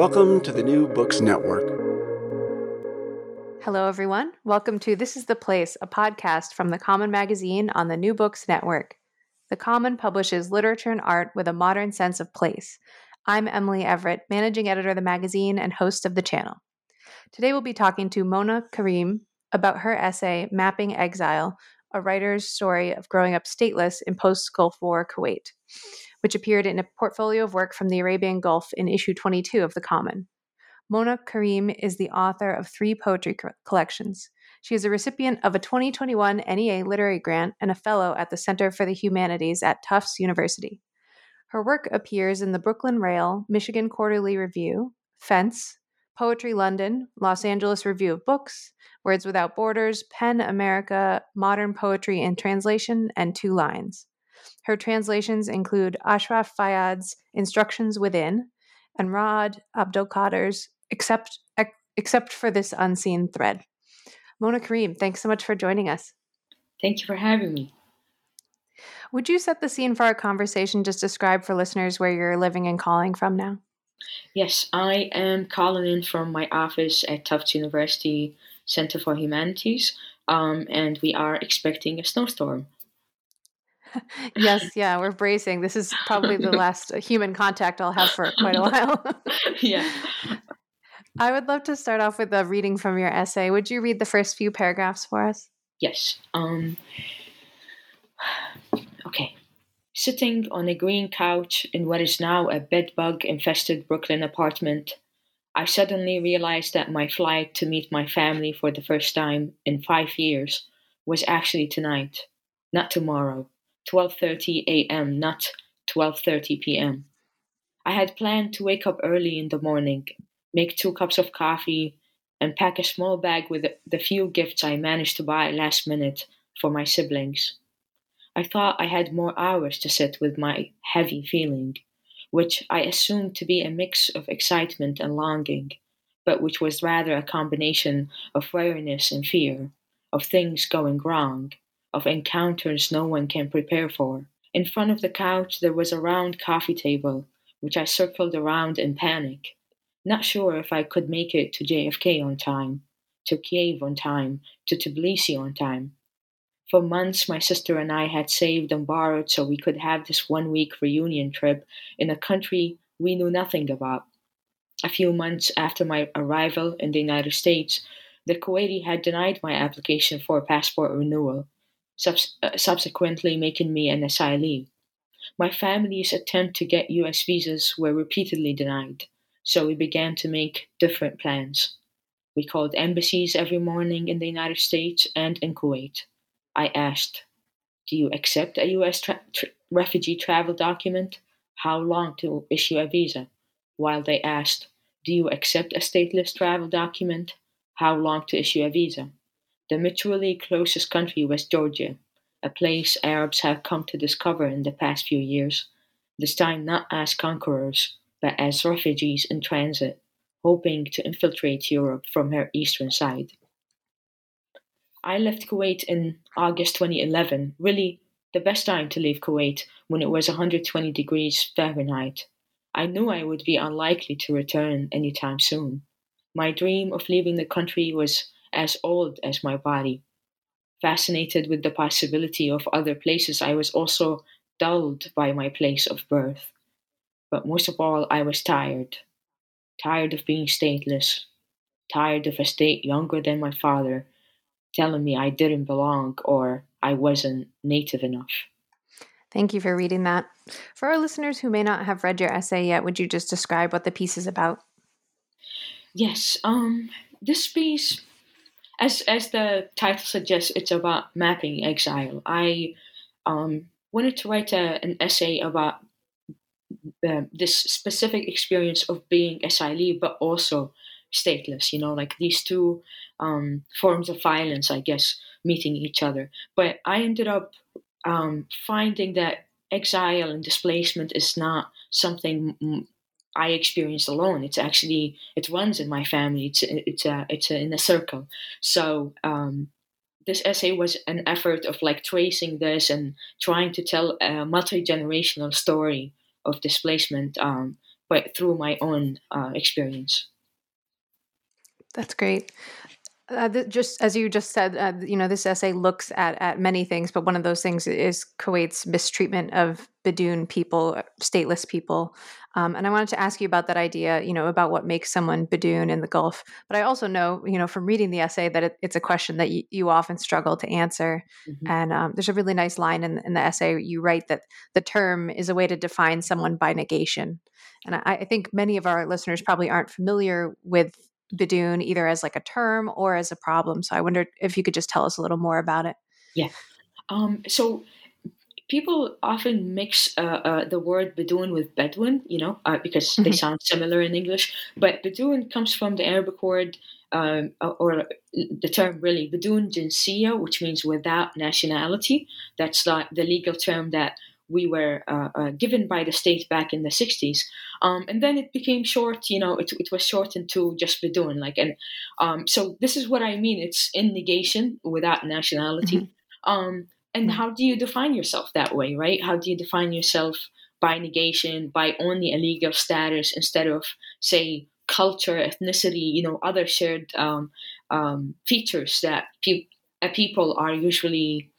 Welcome to the New Books Network. Hello, everyone. Welcome to This is the Place, a podcast from the Common Magazine on the New Books Network. The Common publishes literature and art with a modern sense of place. I'm Emily Everett, managing editor of the magazine and host of the channel. Today we'll be talking to Mona Kareem about her essay, Mapping Exile A Writer's Story of Growing Up Stateless in Post Gulf War Kuwait which appeared in a portfolio of work from the Arabian Gulf in issue 22 of The Common. Mona Kareem is the author of three poetry co- collections. She is a recipient of a 2021 NEA Literary Grant and a fellow at the Center for the Humanities at Tufts University. Her work appears in the Brooklyn Rail, Michigan Quarterly Review, Fence, Poetry London, Los Angeles Review of Books, Words Without Borders, PEN America, Modern Poetry in Translation, and Two Lines. Her translations include Ashraf Fayyad's Instructions Within and Ra'ad Abdulqadir's Except, Except for This Unseen Thread. Mona Kareem, thanks so much for joining us. Thank you for having me. Would you set the scene for our conversation? Just describe for listeners where you're living and calling from now. Yes, I am calling in from my office at Tufts University Center for Humanities, um, and we are expecting a snowstorm yes, yeah, we're bracing. This is probably the last human contact I'll have for quite a while. yeah. I would love to start off with a reading from your essay. Would you read the first few paragraphs for us? Yes. Um Okay. Sitting on a green couch in what is now a bedbug infested Brooklyn apartment, I suddenly realized that my flight to meet my family for the first time in 5 years was actually tonight, not tomorrow. 12:30 a.m., not 12:30 p.m. I had planned to wake up early in the morning, make two cups of coffee, and pack a small bag with the few gifts I managed to buy last minute for my siblings. I thought I had more hours to sit with my heavy feeling, which I assumed to be a mix of excitement and longing, but which was rather a combination of weariness and fear, of things going wrong, of encounters no one can prepare for. In front of the couch there was a round coffee table, which I circled around in panic, not sure if I could make it to JFK on time, to Kiev on time, to Tbilisi on time. For months, my sister and I had saved and borrowed so we could have this one week reunion trip in a country we knew nothing about. A few months after my arrival in the United States, the Kuwaiti had denied my application for passport renewal uh, subsequently making me an asylee. My family's attempt to get US visas were repeatedly denied, so we began to make different plans. We called embassies every morning in the United States and in Kuwait. I asked, Do you accept a US tra- tra- refugee travel document? How long to issue a visa? While they asked, Do you accept a stateless travel document? How long to issue a visa? The mutually closest country was Georgia, a place Arabs have come to discover in the past few years, this time not as conquerors, but as refugees in transit, hoping to infiltrate Europe from her eastern side. I left Kuwait in August 2011, really the best time to leave Kuwait when it was 120 degrees Fahrenheit. I knew I would be unlikely to return anytime soon. My dream of leaving the country was as old as my body. Fascinated with the possibility of other places, I was also dulled by my place of birth. But most of all, I was tired. Tired of being stateless. Tired of a state younger than my father telling me I didn't belong or I wasn't native enough. Thank you for reading that. For our listeners who may not have read your essay yet, would you just describe what the piece is about? Yes, um, this piece as as the title suggests, it's about mapping exile. I um, wanted to write a, an essay about uh, this specific experience of being asylee, but also stateless. You know, like these two um, forms of violence, I guess, meeting each other. But I ended up um, finding that exile and displacement is not something I experienced alone. It's actually it runs in my family. It's it's a, it's a, in a circle. So um, this essay was an effort of like tracing this and trying to tell a multi generational story of displacement, um, but through my own uh, experience. That's great. Uh, th- just as you just said, uh, you know, this essay looks at at many things, but one of those things is Kuwait's mistreatment of Bidoon people, uh, stateless people. Um, and I wanted to ask you about that idea, you know, about what makes someone Bidoon in the Gulf. But I also know, you know, from reading the essay that it, it's a question that you, you often struggle to answer. Mm-hmm. And um, there's a really nice line in, in the essay you write that the term is a way to define someone by negation. And I, I think many of our listeners probably aren't familiar with Bidoon either as like a term or as a problem. So I wondered if you could just tell us a little more about it. Yeah. Um, so people often mix uh, uh, the word Bidoon with Bedouin, you know, uh, because mm-hmm. they sound similar in English. But Bidoon comes from the Arabic word, um, or the term really, Bidoon Jinsiya, which means without nationality. That's like the legal term that we were uh, uh, given by the state back in the 60s. Um, and then it became short, you know, it, it was shortened to just Bidoon. Like, and um, so this is what I mean. It's in negation without nationality. Mm-hmm. Um, and mm-hmm. how do you define yourself that way, right? How do you define yourself by negation, by only a legal status instead of, say, culture, ethnicity, you know, other shared um, um, features that pe- uh, people are usually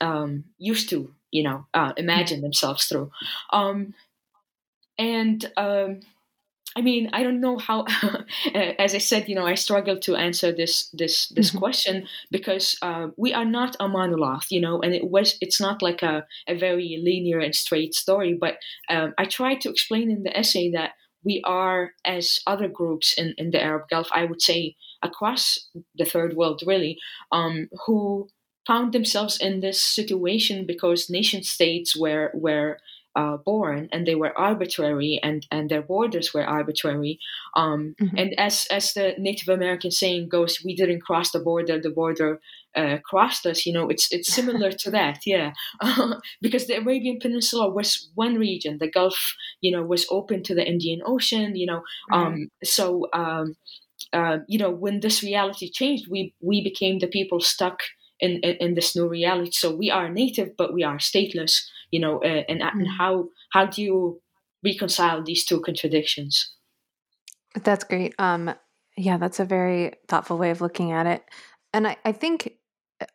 um, used to you know uh, imagine themselves through um, and um, I mean, I don't know how. as I said, you know, I struggle to answer this this this mm-hmm. question because uh, we are not a monolith, you know, and it was it's not like a, a very linear and straight story. But um, I tried to explain in the essay that we are, as other groups in in the Arab Gulf, I would say across the third world, really, um, who found themselves in this situation because nation states were were uh, born and they were arbitrary and and their borders were arbitrary. Um, mm-hmm. and as as the native american saying goes we didn't cross the border the border uh, crossed us you know it's it's similar to that yeah. Because the arabian peninsula was one region the gulf you know was open to the indian ocean you know um, so um, uh, you know when this reality changed we we became the people stuck in, in, in this new reality. So we are native, but we are stateless. You know, uh, and, mm-hmm. and how how do you reconcile these two contradictions? That's great. Um, yeah, that's a very thoughtful way of looking at it. And I, I think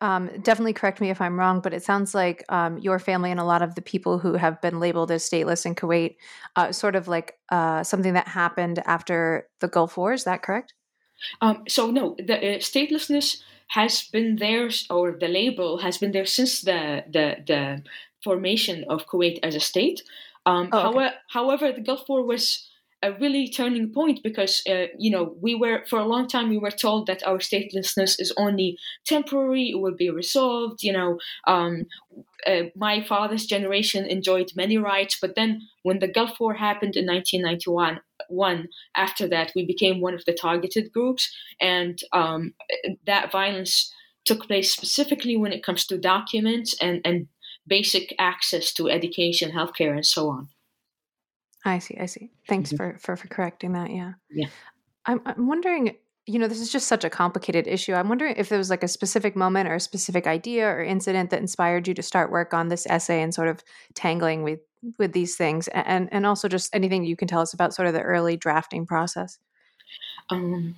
um, definitely correct me if I'm wrong, but it sounds like um, your family and a lot of the people who have been labeled as stateless in Kuwait, uh, sort of like uh, something that happened after the Gulf War. Is that correct? Um, so no, the uh, statelessness has been there, or the label has been there since the the, the formation of Kuwait as a state. Um, oh, okay. however, however, the Gulf War was a really turning point because uh, you know we were for a long time we were told that our statelessness is only temporary it will be resolved you know um, uh, my father's generation enjoyed many rights but then when the gulf war happened in 1991 one after that we became one of the targeted groups and um, that violence took place specifically when it comes to documents and, and basic access to education healthcare and so on I see. I see. Thanks mm-hmm. for, for for correcting that. Yeah. Yeah. I'm I'm wondering. You know, this is just such a complicated issue. I'm wondering if there was like a specific moment or a specific idea or incident that inspired you to start work on this essay and sort of tangling with with these things, and and also just anything you can tell us about sort of the early drafting process. Um,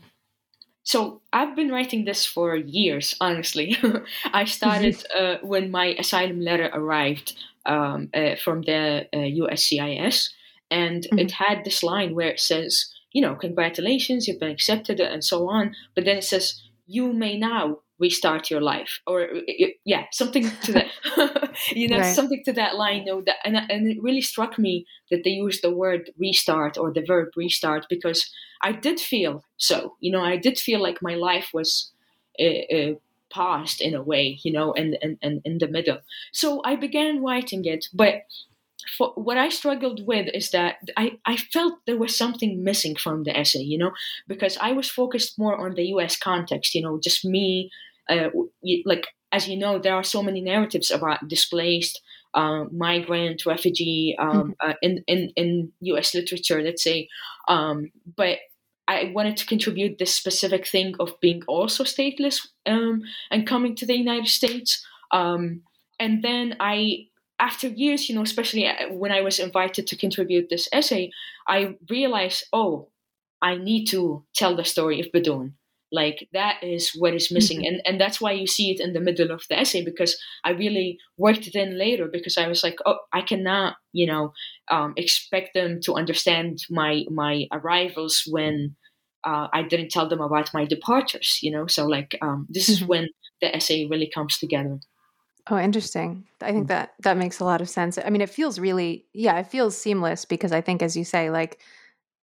so I've been writing this for years, honestly. I started mm-hmm. uh, when my asylum letter arrived um, uh, from the uh, USCIS and mm-hmm. it had this line where it says, you know, congratulations, you've been accepted, and so on. But then it says, you may now restart your life, or yeah, something to that, you know, right. something to that line. You know, that, and and it really struck me that they used the word restart or the verb restart because I did feel so. You know, I did feel like my life was. Uh, uh, paused in a way, you know, and, and, and in the middle. So I began writing it, but for, what I struggled with is that I, I felt there was something missing from the essay, you know, because I was focused more on the U.S. context, you know, just me, uh, like as you know, there are so many narratives about displaced, uh, migrant, refugee um, mm-hmm. uh, in, in in U.S. literature, let's say, um, but I wanted to contribute this specific thing of being also stateless um, and coming to the United States. Um, and then I, after years, you know, especially uh, when I was invited to contribute this essay, I realized, oh, I need to tell the story of Bidoon. Like that is what is missing, mm-hmm. and and that's why you see it in the middle of the essay because I really worked it in later because I was like, oh, I cannot, you know, um, expect them to understand my my arrivals when uh, I didn't tell them about my departures, you know. So like um, this mm-hmm. is when the essay really comes together. Oh, interesting. I think mm. that that makes a lot of sense. I mean, it feels really, yeah, it feels seamless because I think, as you say, like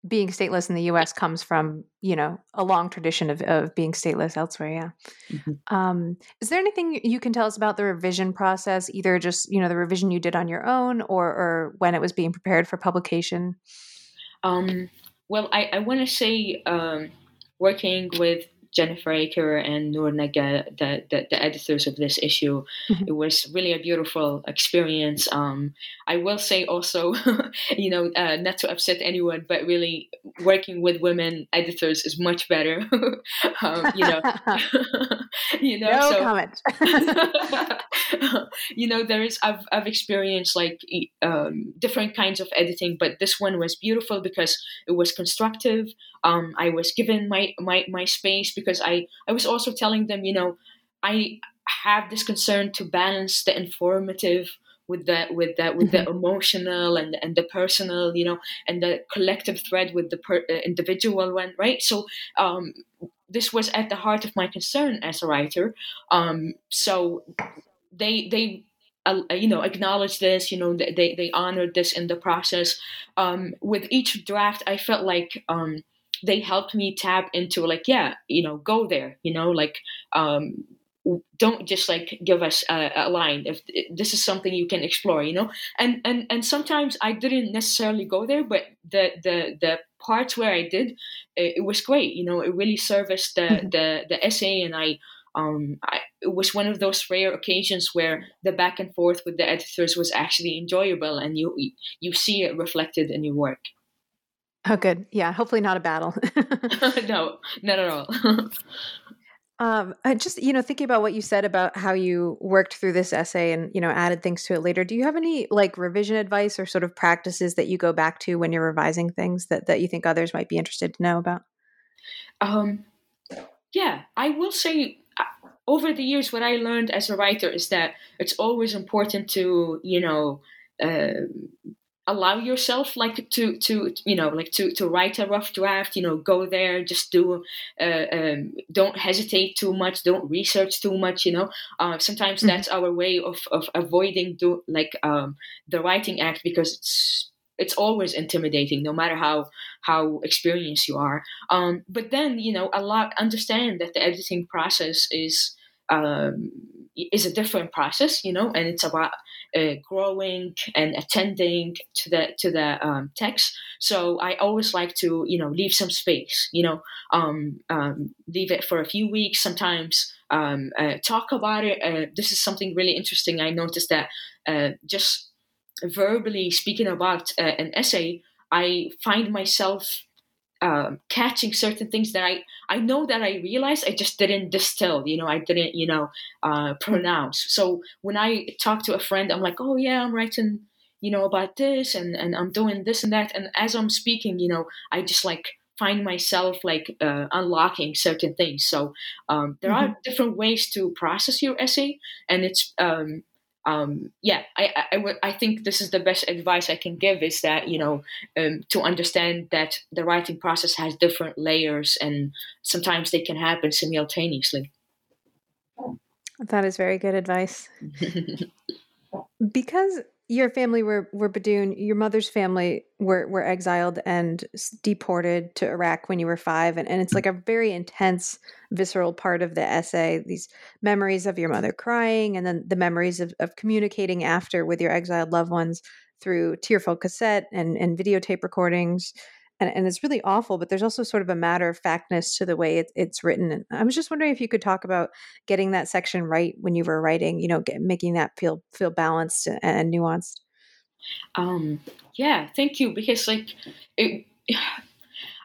being stateless in the U.S. comes from you know a long tradition of, of being stateless elsewhere. Yeah. Mm-hmm. Um, is there anything you can tell us about the revision process, either just you know the revision you did on your own, or or when it was being prepared for publication? Um, well, I, I want to say um, working with Jennifer Acker and Noor Naga, the, the, the, editors of this issue. Mm-hmm. It was really a beautiful experience. Um, I will say also, you know, uh, not to upset anyone, but really working with women editors is much better. um, you know, you know, no so, comment. you know, there is I've I've experienced like um, different kinds of editing, but this one was beautiful because it was constructive. Um, I was given my my my space because I I was also telling them, you know, I have this concern to balance the informative with the with the with the mm-hmm. emotional and and the personal you know and the collective thread with the per, uh, individual one right? So um this was at the heart of my concern as a writer. Um so they they uh, you know acknowledged this you know they they honored this in the process. Um with each draft i felt like um they helped me tap into like yeah you know go there you know like um don't just like give us a, a, line if this is something you can explore you know and and and sometimes i didn't necessarily go there but the the the parts where i did it, it was great you know it really serviced the mm-hmm. the the essay and i um, I, it was one of those rare occasions where the back and forth with the editors was actually enjoyable, and you you see it reflected in your work. Oh, good. Yeah. Hopefully not a battle. no, not at all. um, I just, you know, thinking about what you said about how you worked through this essay and, you know, added things to it later. Do you have any like revision advice or sort of practices that you go back to when you're revising things that, that you think others might be interested to know about? Um, yeah, I will say uh, over the years, what I learned as a writer is that it's always important to, you know, uh, allow yourself like to to you know like to to write a rough draft you know go there just do uh, um, don't hesitate too much don't research too much you know uh, sometimes mm-hmm. that's our way of of avoiding do like um, the writing act because it's it's always intimidating no matter how how experienced you are um, but then you know a lot understand that the editing process is um, is a different process, you know, and it's about uh, growing and attending to the to the um, text. So I always like to, you know, leave some space, you know, um, um, leave it for a few weeks. Sometimes um, uh, talk about it. Uh, this is something really interesting. I noticed that uh, just verbally speaking about uh, an essay, I find myself um, catching certain things that I I know that I realized I just didn't distill. You know, I didn't you know uh, pronounce. So when I talk to a friend, I'm like, oh yeah, I'm writing you know about this and and I'm doing this and that. And as I'm speaking, you know, I just like find myself like uh, unlocking certain things. So um, there mm-hmm. are different ways to process your essay, and it's um, um, yeah, I, I, I, would, I think this is the best advice I can give is that, you know, um, to understand that the writing process has different layers and sometimes they can happen simultaneously. That is very good advice. because your family were were Bidoon. Your mother's family were were exiled and deported to Iraq when you were five, and, and it's like a very intense, visceral part of the essay. These memories of your mother crying, and then the memories of, of communicating after with your exiled loved ones through tearful cassette and, and videotape recordings. And, and it's really awful, but there's also sort of a matter of factness to the way it, it's written. And I was just wondering if you could talk about getting that section right when you were writing, you know, get, making that feel feel balanced and, and nuanced. Um, yeah, thank you. Because like, it,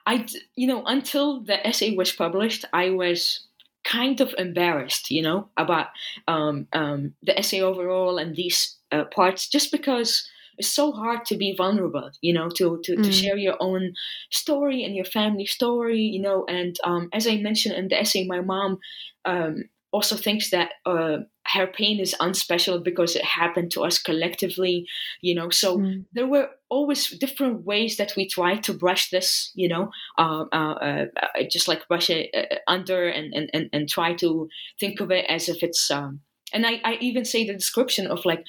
I, you know, until the essay was published, I was kind of embarrassed, you know, about um, um, the essay overall and these uh, parts, just because it's so hard to be vulnerable, you know, to to, mm. to share your own story and your family story, you know. And um, as I mentioned in the essay, my mom um, also thinks that uh, her pain is unspecial because it happened to us collectively, you know. So mm. there were always different ways that we tried to brush this, you know, uh, uh, uh, just like brush it uh, under and, and, and, and try to think of it as if it's. Um, and I, I even say the description of like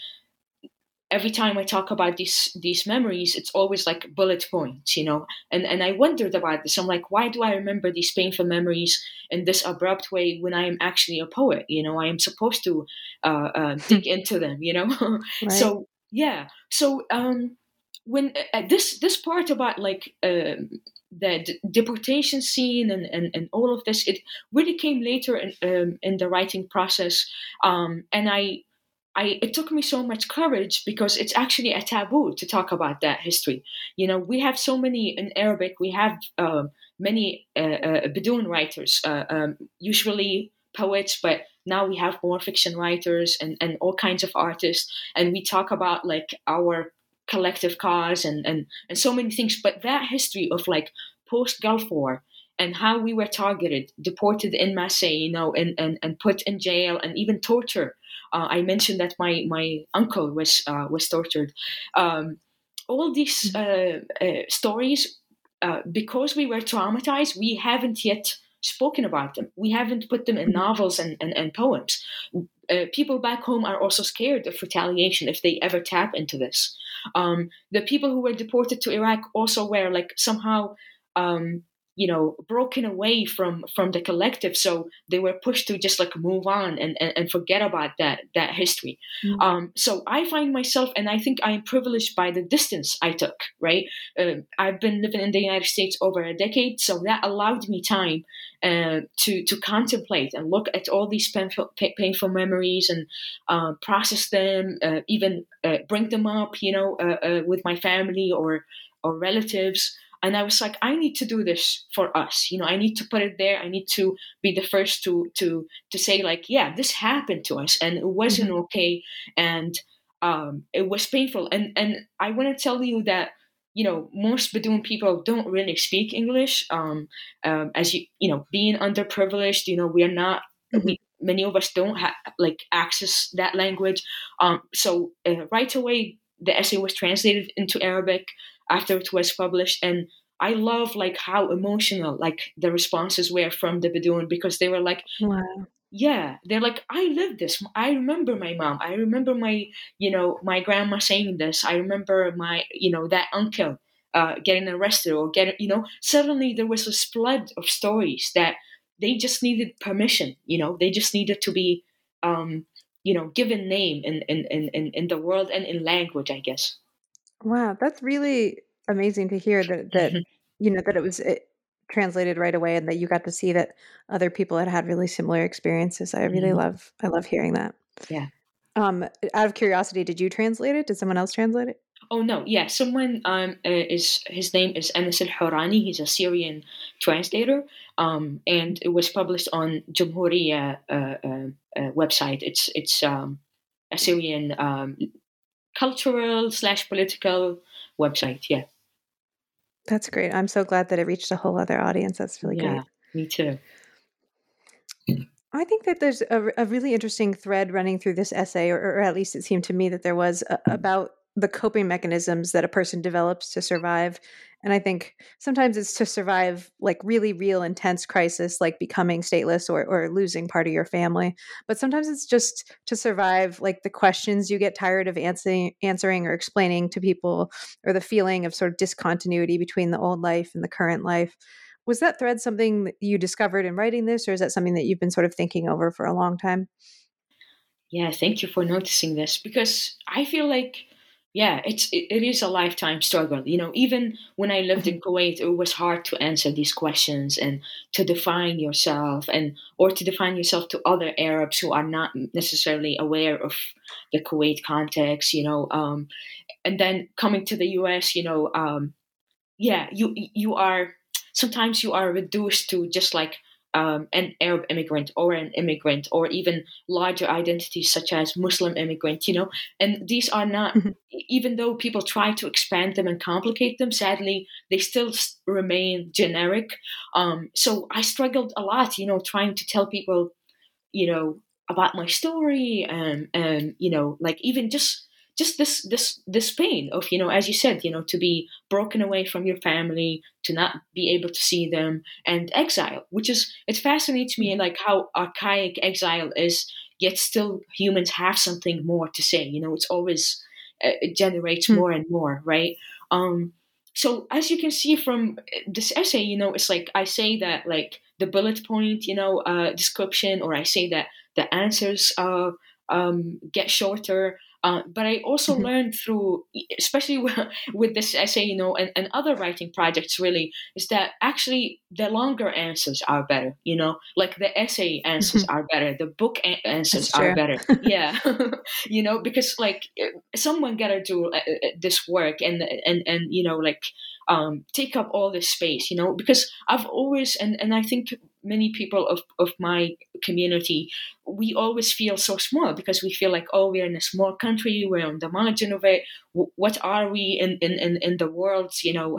every time I talk about these these memories, it's always like bullet points, you know. And and I wondered about this. I'm like, why do I remember these painful memories in this abrupt way when I am actually a poet? You know, I am supposed to uh, uh, dig into them, you know. right. So yeah. So um, when uh, this this part about like. Um, the d- deportation scene and, and, and all of this, it really came later in, um, in the writing process. Um, and I I, it took me so much courage because it's actually a taboo to talk about that history. You know, we have so many in Arabic. We have uh, many uh, uh, Bidoon writers, uh, um, usually poets, but now we have more fiction writers and, and all kinds of artists. And we talk about like our collective cause and, and, and so many things. But that history of like post Gulf War and how we were targeted, deported in masse, you know, and, and, and put in jail and even torture uh, I mentioned that my my uncle was uh, was tortured. Um, all these mm-hmm. uh, uh, stories, uh, because we were traumatized, we haven't yet spoken about them. We haven't put them in mm-hmm. novels and, and, and poems. Uh, people back home are also scared of retaliation if they ever tap into this. Um, the people who were deported to Iraq also were like somehow um, you know broken away from from the collective. So they were pushed to just like move on and and, and forget about that that history. Mm-hmm. um so i find myself and i think i'm privileged by the distance i took right? Uh, i've been living in the united states over a decade so that allowed me time uh, to to contemplate and look at all these painful, painful memories and uh, process them uh, even uh, bring them up you know uh, with my family or or relatives and i was like i need to do this for us you know i need to put it there. I need to be the first to to to say like yeah this happened to us and it wasn't mm-hmm. okay. And um, it was painful. And and i want to tell you that you know most bidoon people don't really speak english. Um, um, as you you know being underprivileged you know we are not mm-hmm. we, many of us don't have like access that language. Um, so uh, right away the essay was translated into arabic after it was published and I love like how emotional like the responses were from the Bidoon because they were like, wow. yeah, they're like, I lived this. I remember my mom. I remember my, you know, my grandma saying this. I remember my, you know, that uncle uh, getting arrested or getting, you know, suddenly there was a flood of stories that they just needed permission. You know, they just needed to be, um, you know, given name in in in in the world and in language, I guess. Wow, that's really amazing to hear that that mm-hmm. you know that it was it translated right away and that you got to see that other people had had really similar experiences. I really mm-hmm. love I love hearing that. Yeah. Um, out of curiosity, did you translate it? Did someone else translate it? Oh no, yeah, someone um uh, is his name is Anas Al. He's a Syrian translator, um, and it was published on Jamhuriya uh, uh, uh, website. It's it's um, a Syrian um, cultural slash political website. Yeah. That's great. I'm so glad that it reached a whole other audience. That's really good. yeah, great. Me too. I think that there's a, a, really interesting thread running through this essay, or, or, at least it seemed to me that there was a, about the coping mechanisms that a person develops to survive and I think sometimes it's to survive like really real intense crisis, like becoming stateless or, or losing part of your family. But sometimes it's just to survive like the questions you get tired of answering, answering or explaining to people, or the feeling of sort of discontinuity between the old life and the current life. Was that thread something that you discovered in writing this, or is that something that you've been sort of thinking over for a long time? Yeah, thank you for noticing this because I feel like yeah, it's it, it is a lifetime struggle. You know, even when I lived in Kuwait, it was hard to answer these questions and to define yourself and or to define yourself to other Arabs who are not necessarily aware of the Kuwait context. You know, um, and then coming to the U.S., you know, um, yeah, you you are sometimes you are reduced to just like um, an Arab immigrant or an immigrant or even larger identities such as Muslim immigrant, you know, and these are not, mm-hmm. even though people try to expand them and complicate them, sadly, they still remain generic. Um, so I struggled a lot, you know, trying to tell people, you know, about my story and, and, you know, like even just just this this this pain of you know as you said you know to be broken away from your family to not be able to see them and exile which is it fascinates me in like how archaic exile is yet still humans have something more to say you know it's always uh, it generates hmm. more and more right um so as you can see from uh, this essay you know it's like i say that like the bullet point you know uh description or i say that the answers uh um get shorter uh, but I also mm-hmm. learned through, especially with this essay, you know, and, and other writing projects, really, is that actually the longer answers are better. You know, like the essay answers mm-hmm. are better, the book a- answers are better. yeah, you know, because like eh, someone gotta do uh, this work, and and and you know, like um, take up all this space. You know, because I've always and and I think many people of, of my community, we always feel so small because we feel like, oh, we're in a small country, we're on the margin of it. what are we in, in, in, in the world's, you know,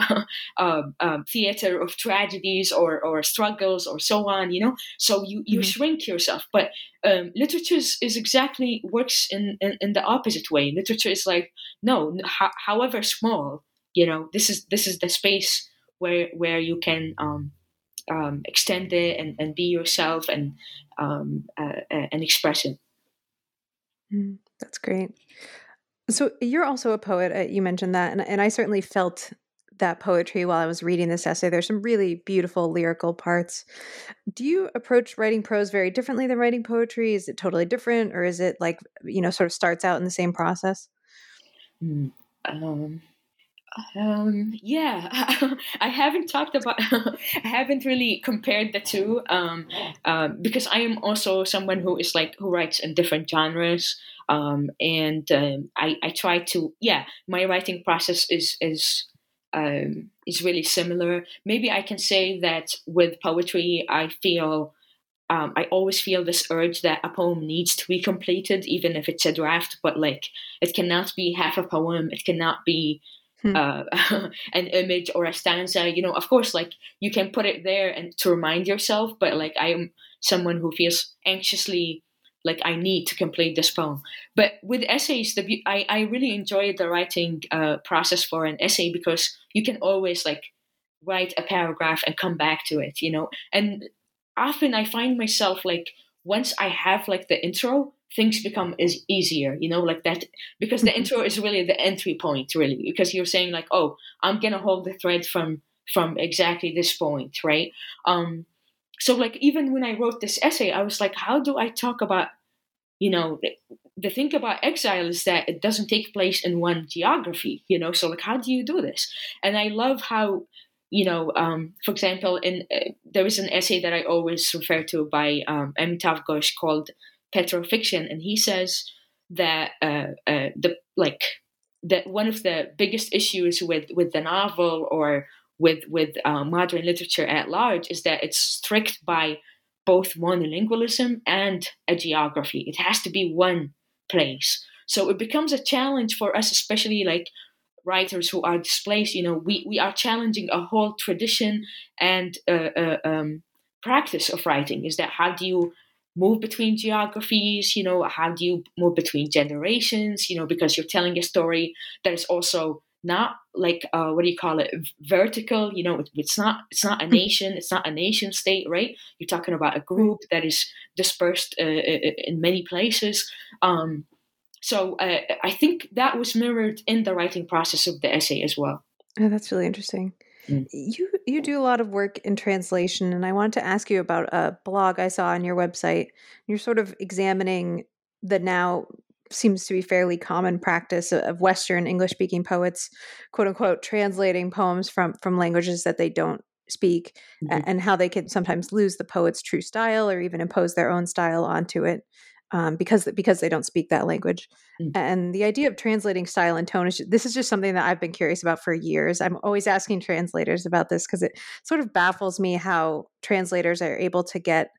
uh, um, theater of tragedies or, or struggles or so on, you know? So you, you mm-hmm. shrink yourself. But um, literature is, is, exactly works in, in, in, the opposite way. Literature is like, no, however small, you know, this is this is the space where where you can um, um, extend it and, and be yourself and um, uh, and express it. Mm, that's great. So you're also a poet. Uh, you mentioned that, and, and I certainly felt that poetry while I was reading this essay. There's some really beautiful lyrical parts. Do you approach writing prose very differently than writing poetry? Is it totally different, or is it like you know sort of starts out in the same process? Mm, um, um, yeah, I haven't talked about, I haven't really compared the two um, um, because I am also someone who is like, who writes in different genres. Um, and um, I, I try to, yeah, my writing process is, is, um, is really similar. Maybe I can say that with poetry, I feel um, I always feel this urge that a poem needs to be completed, even if it's a draft. But like, it cannot be half a poem. It cannot be hmm. uh, an image or a stanza you know of course like you can put it there and to remind yourself but like i am someone who feels anxiously like i need to complete this poem but with essays the i, I really enjoy the writing uh, process for an essay because you can always like write a paragraph and come back to it you know and often i find myself like once i have like the intro things become is easier you know like that because the mm-hmm. intro is really the entry point really because you're saying like oh i'm gonna hold the thread from from exactly this point right? Um so like even when i wrote this essay i was like how do i talk about you know the, the thing about exile is that it doesn't take place in one geography you know? So like how do you do this? And i love how you know, um, for example, in uh, there is an essay that I always refer to by um, Amitav Ghosh called petrofiction, and he says that uh, uh, the like that one of the biggest issues with with the novel or with with uh, modern literature at large is that it's strict by both monolingualism and a geography. It has to be one place. So it becomes a challenge for us, especially like writers who are displaced. You know, we, we are challenging a whole tradition and uh, uh, um, practice of writing. Is that how do you move between geographies you know how do you move between generations you know because you're telling a story that is also not like uh, what do you call it vertical you know it's not it's not a nation it's not a nation state right? You're talking about a group that is dispersed uh, in many places. Um, so uh, i think that was mirrored in the writing process of the essay as well. Oh, that's really interesting Mm. You you do a lot of work in translation, and I wanted to ask you about a blog I saw on your website. You're sort of examining the now seems to be fairly common practice of Western English speaking poets, quote unquote, translating poems from from languages that they don't speak, mm-hmm. and how they can sometimes lose the poet's true style or even impose their own style onto it um, because because they don't speak that language. Mm. And the idea of translating style and tone is this is just something that I've been curious about for years. I'm always asking translators about this because it sort of baffles me how translators are able to get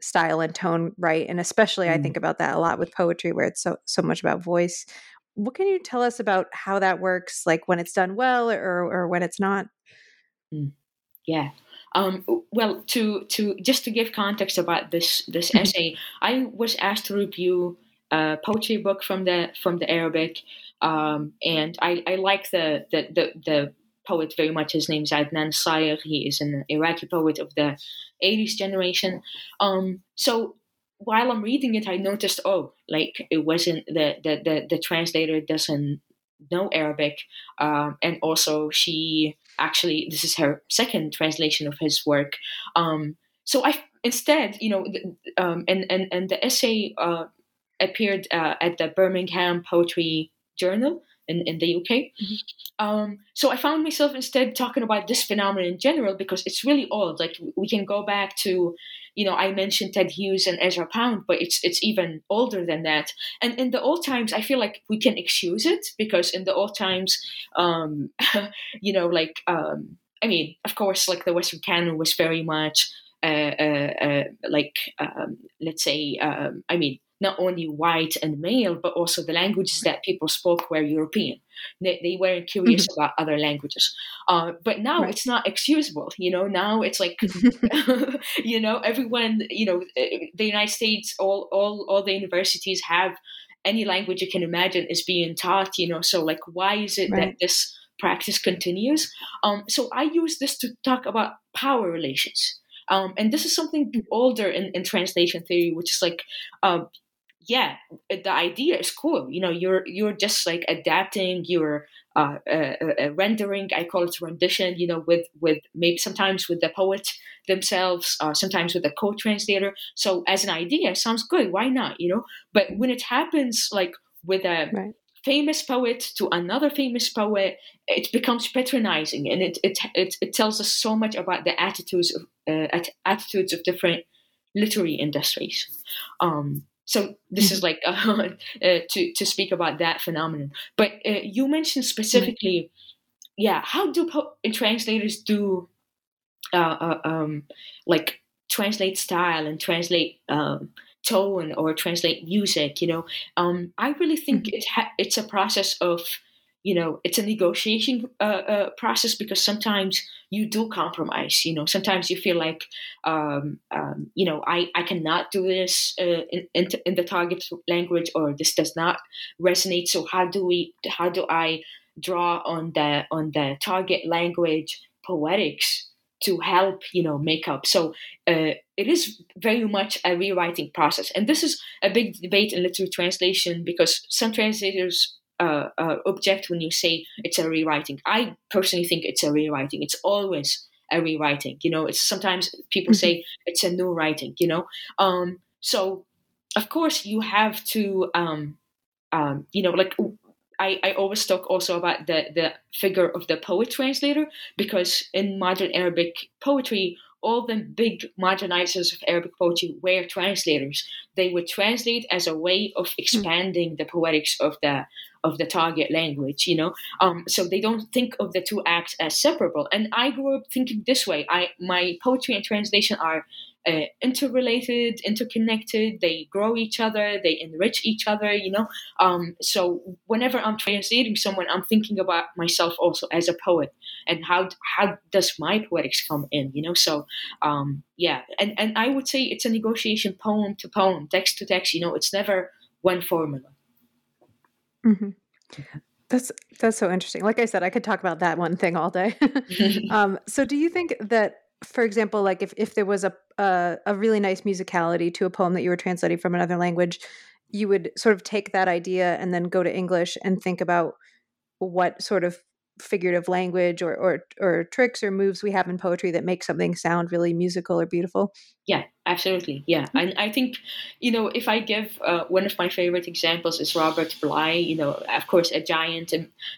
style and tone right and especially mm. i think about that a lot with poetry where it's so so much about voice what can you tell us about how that works like when it's done well or or when it's not mm. yeah um, well to to just to give context about this this mm-hmm. essay i was asked to review a poetry book from the from the arabic um, and i i like the the the, the poet very much. His name is Adnan Sayegh. He is an Iraqi poet of the 80s generation. Um, so while I'm reading it, I noticed, oh, like it wasn't the the the, the translator doesn't know Arabic, um, and also she actually this is her second translation of his work. Um, so I instead, you know, um, and and and the essay uh, appeared uh, at the Birmingham Poetry Journal in, in the UK. Mm-hmm. Um, so I found myself instead talking about this phenomenon in general because it's really old. Like we can go back to, you know, I mentioned Ted Hughes and Ezra Pound, but it's it's even older than that. And in the old times, I feel like we can excuse it because in the old times, um, you know, like um, I mean, of course, like the Western canon was very much. Uh, uh, uh, like um, let's say um, I mean not only white and male, but also the languages that people spoke were European. They, they weren't curious mm-hmm. about other languages. Uh, but now right. it's not excusable. You know, now it's like, you know, everyone, you know, eh, the United States, all, all, all the universities have any language you can imagine is being taught, you know, so like, why is it right. that this practice continues? Um, so I use this to talk about power relations. Um, and this is something older in, in translation theory, which is like um, yeah, the idea is cool. You know, you're you're just like adapting, you're uh, uh, uh, rendering. I call it rendition. You know, with with maybe sometimes with the poet themselves, uh, sometimes with the co-translator. So as an idea, sounds good. Why not? You know, but when it happens like with a right. famous poet to another famous poet, it becomes patronizing, and it it it, it tells us so much about the attitudes of uh, attitudes of different literary industries. Um, so this is like uh, uh, to to speak about that phenomenon. But uh, you mentioned specifically, yeah, how do po- translators do, uh, uh, um, like translate style and translate um, tone or translate music? You know, um, I really think mm-hmm. it ha- it's a process of you know it's a negotiation uh, uh, process because sometimes you do compromise you know sometimes you feel like um, um, you know I, I cannot do this uh, in, in, in, the target language or this does not resonate. So how do we how do i draw on the on the target language poetics to help you know make up? So uh, it is very much a rewriting process. And this is a big debate in literary translation because some translators uh, uh, object when you say it's a rewriting. I personally think it's a rewriting. It's always a rewriting. You know, it's sometimes people mm-hmm. say it's a new writing. You know, um, so of course you have to, um, um, you know, like I, I always talk also about the the figure of the poet translator because in modern Arabic poetry all the big modernizers of Arabic poetry were translators. They would translate as a way of hmm. expanding the poetics of the of the target language, you know. Um, so they don't think of the two acts as separable. And I grew up thinking this way. I my poetry and translation are uh, interrelated, interconnected. They grow each other. They enrich each other. You know. Um, so whenever I'm translating someone, I'm thinking about myself also as a poet and how how does my poetics come in. You know. So um, yeah, and and I would say it's a negotiation, poem to poem, text to text. You know, it's never one formula. Mm-hmm. That's that's so interesting. Like I said, I could talk about that one thing all day. um, so, do you think that for example, like if, if there was a, a, a really nice musicality to a poem that you were translating from another language, you would sort of take that idea and then go to English and think about what sort of figurative language or, or or tricks or moves we have in poetry that make something sound really musical or beautiful. Yeah absolutely. Yeah and i think you know if i give uh, one of my favorite examples is robert bly you know of course a giant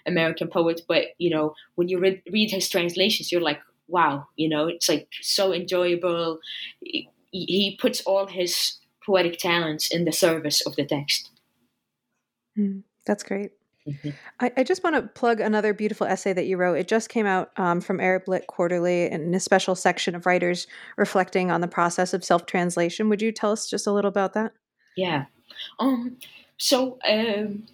american poet but you know when you read, read his translations you're like wow you know it's like so enjoyable he, he puts all his poetic talents in the service of the text mm, that's great Mm-hmm. I, I, just want to plug another beautiful essay that you wrote. It just came out um, from Arab Lit Quarterly in a special section of writers reflecting on the process of self translation. Would you tell us just a little about that? Yeah. Um. So um,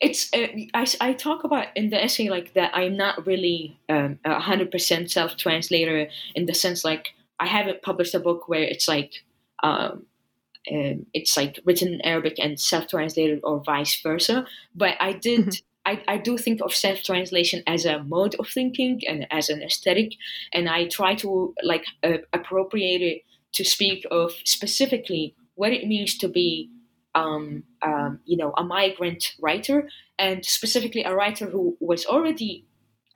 it's uh, I, I talk about in the essay like that. I'm not really um, a hundred percent self translator in the sense like I haven't published a book where it's like um, um, it's like written in Arabic and self-translated or vice versa. But I did. Mm-hmm. I, I do think of self-translation as a mode of thinking and as an aesthetic, and I try to like uh, appropriate it to speak of specifically what it means to be, um, um, you know, a migrant writer, and specifically a writer who was already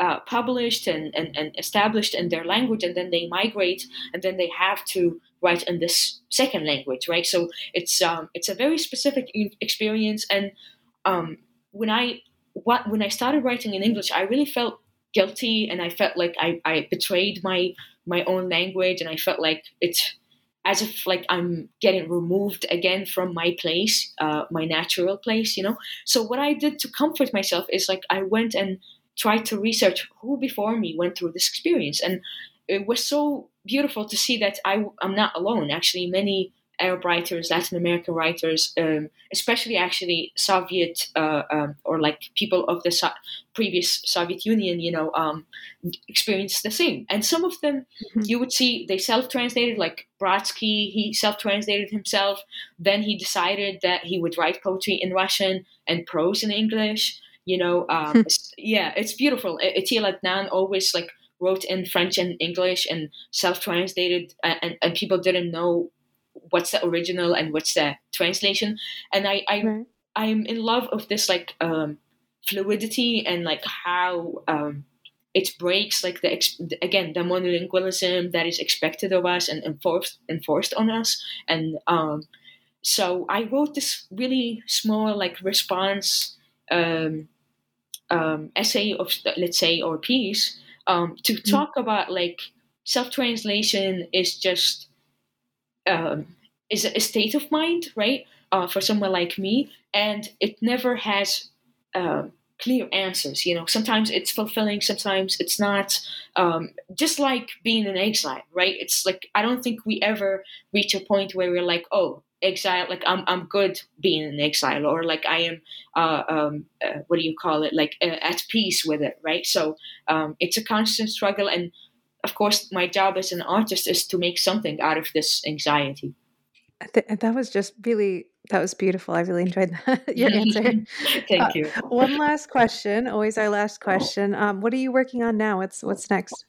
uh, published and, and, and established in their language, and then they migrate, and then they have to write in this second language, right? So it's um, it's a very specific experience, and um, when I what when I started writing in English, I really felt guilty, and I felt like I, I betrayed my my own language, and I felt like it's as if like I'm getting removed again from my place, uh, my natural place, you know. So what I did to comfort myself is like I went and tried to research who before me went through this experience, and it was so beautiful to see that I I, am not alone. Actually, many Arab writers, Latin American writers, um, especially actually Soviet uh, um, or like people of the so- previous Soviet Union, you know, um, experienced the same. And some of them, mm-hmm. you would see they self-translated, like Brodsky, he self-translated himself. Then he decided that he would write poetry in Russian and prose in English. You know, um, it's, yeah, it's beautiful. Etel Adnan always like wrote in French and English and self-translated, and, and people didn't know what's the original and what's the translation. And I, I right. I'm in love of this like um, fluidity and like how um, it breaks like the again the monolingualism that is expected of us and enforced enforced on us. And um, so I wrote this really small like response um, um, essay of let's say or piece um, to mm. talk about like self translation is just um, is a state of mind, right? Uh, for someone like me, and it never has uh, clear answers. You know, sometimes it's fulfilling, sometimes it's not. Um, just like being in exile, right? It's like I don't think we ever reach a point where we're like, oh, exile like i'm i'm good being in exile or like i am uh, um, uh, what do you call it like uh, at peace with it right so um, it's a constant struggle and of course my job as an artist is to make something out of this anxiety. That was just really that was beautiful. I really enjoyed that your answer. Thank uh, you one last question always our last question. Um, what are you working on now? What's what's next?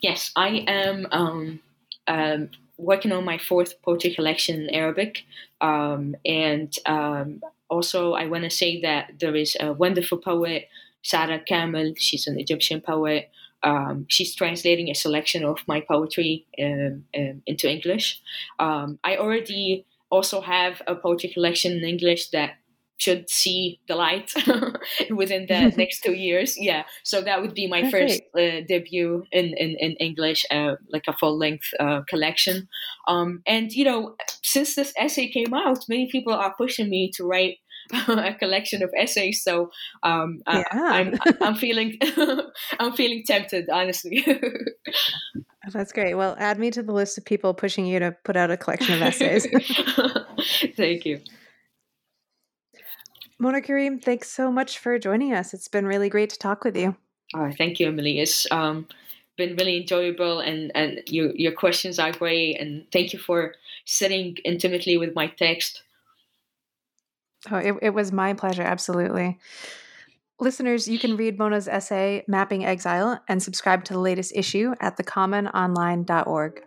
Yes i am um, um, working on my fourth poetry collection in Arabic. Um, and um, also, I want to say that there is a wonderful poet, Sarah Kamel. She's an Egyptian poet. Um, she's translating a selection of my poetry um, um, into English. Um, I already also have a poetry collection in English that should see the light within the next two years. Yeah, so that would be my first uh, debut in in, in English, uh, like a full length uh, collection. Um, and you know, since this essay came out, many people are pushing me to write a collection of essays. So um, yeah. I, am I'm, I'm feeling I'm feeling tempted, honestly. That's great. Well, add me to the list of people pushing you to put out a collection of essays. Thank you. Mona Kareem, thanks so much for joining us. It's been really great to talk with you. Oh, thank you, Emily. It's um, been really enjoyable, and and your your questions are great. And thank you for sitting intimately with my text. Oh, it, it was my pleasure. Absolutely. Listeners, you can read Mona's essay, Mapping Exile, and subscribe to the latest issue at thecommononline.org.